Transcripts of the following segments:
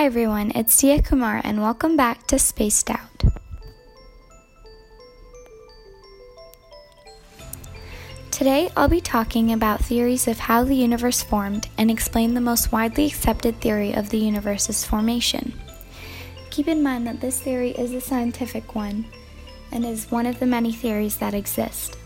Hi everyone, it's Dia Kumar and welcome back to Spaced Out. Today I'll be talking about theories of how the universe formed and explain the most widely accepted theory of the universe's formation. Keep in mind that this theory is a scientific one and is one of the many theories that exist.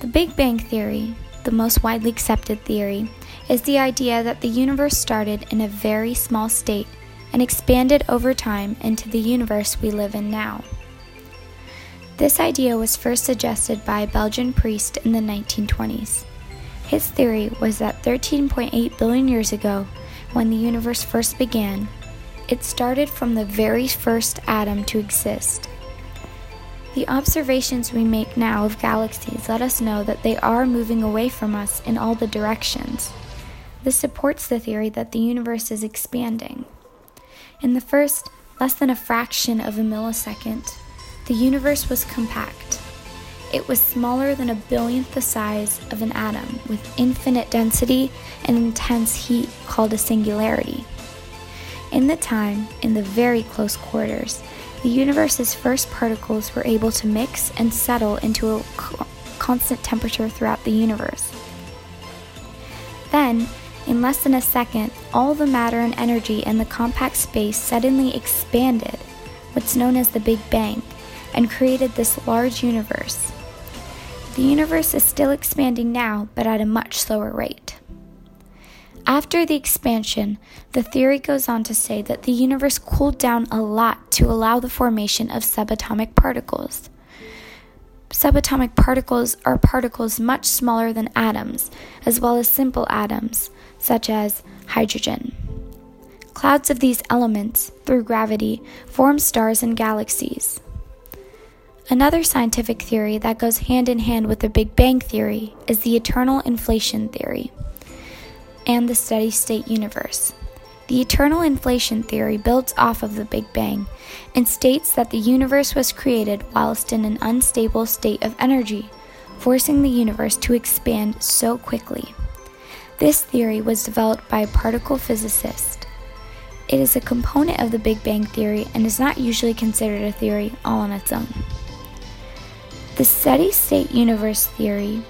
The Big Bang Theory, the most widely accepted theory, is the idea that the universe started in a very small state and expanded over time into the universe we live in now. This idea was first suggested by a Belgian priest in the 1920s. His theory was that 13.8 billion years ago, when the universe first began, it started from the very first atom to exist. The observations we make now of galaxies let us know that they are moving away from us in all the directions. This supports the theory that the universe is expanding. In the first less than a fraction of a millisecond, the universe was compact. It was smaller than a billionth the size of an atom, with infinite density and intense heat called a singularity. In the time, in the very close quarters, the universe's first particles were able to mix and settle into a constant temperature throughout the universe. Then, in less than a second, all the matter and energy in the compact space suddenly expanded, what's known as the Big Bang, and created this large universe. The universe is still expanding now, but at a much slower rate. After the expansion, the theory goes on to say that the universe cooled down a lot to allow the formation of subatomic particles. Subatomic particles are particles much smaller than atoms, as well as simple atoms, such as hydrogen. Clouds of these elements, through gravity, form stars and galaxies. Another scientific theory that goes hand in hand with the Big Bang theory is the eternal inflation theory and the steady state universe. The eternal inflation theory builds off of the Big Bang and states that the universe was created whilst in an unstable state of energy, forcing the universe to expand so quickly. This theory was developed by a particle physicist. It is a component of the Big Bang theory and is not usually considered a theory all on its own. The steady state universe theory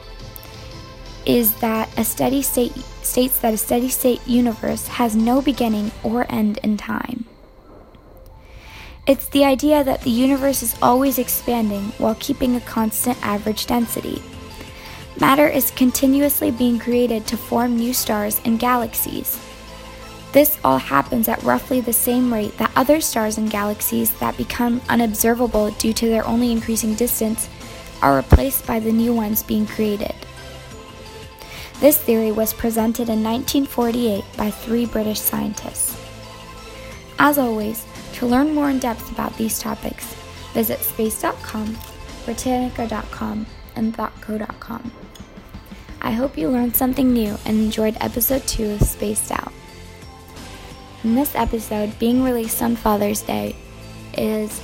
is that a steady state states that a steady state universe has no beginning or end in time. It's the idea that the universe is always expanding while keeping a constant average density. Matter is continuously being created to form new stars and galaxies. This all happens at roughly the same rate that other stars and galaxies that become unobservable due to their only increasing distance are replaced by the new ones being created. This theory was presented in 1948 by three British scientists. As always, to learn more in depth about these topics, visit space.com, britannica.com, and thoughtco.com. I hope you learned something new and enjoyed episode 2 of Spaced Out. In this episode, being released on Father's Day, is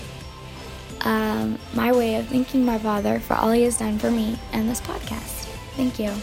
um, my way of thanking my father for all he has done for me and this podcast. Thank you.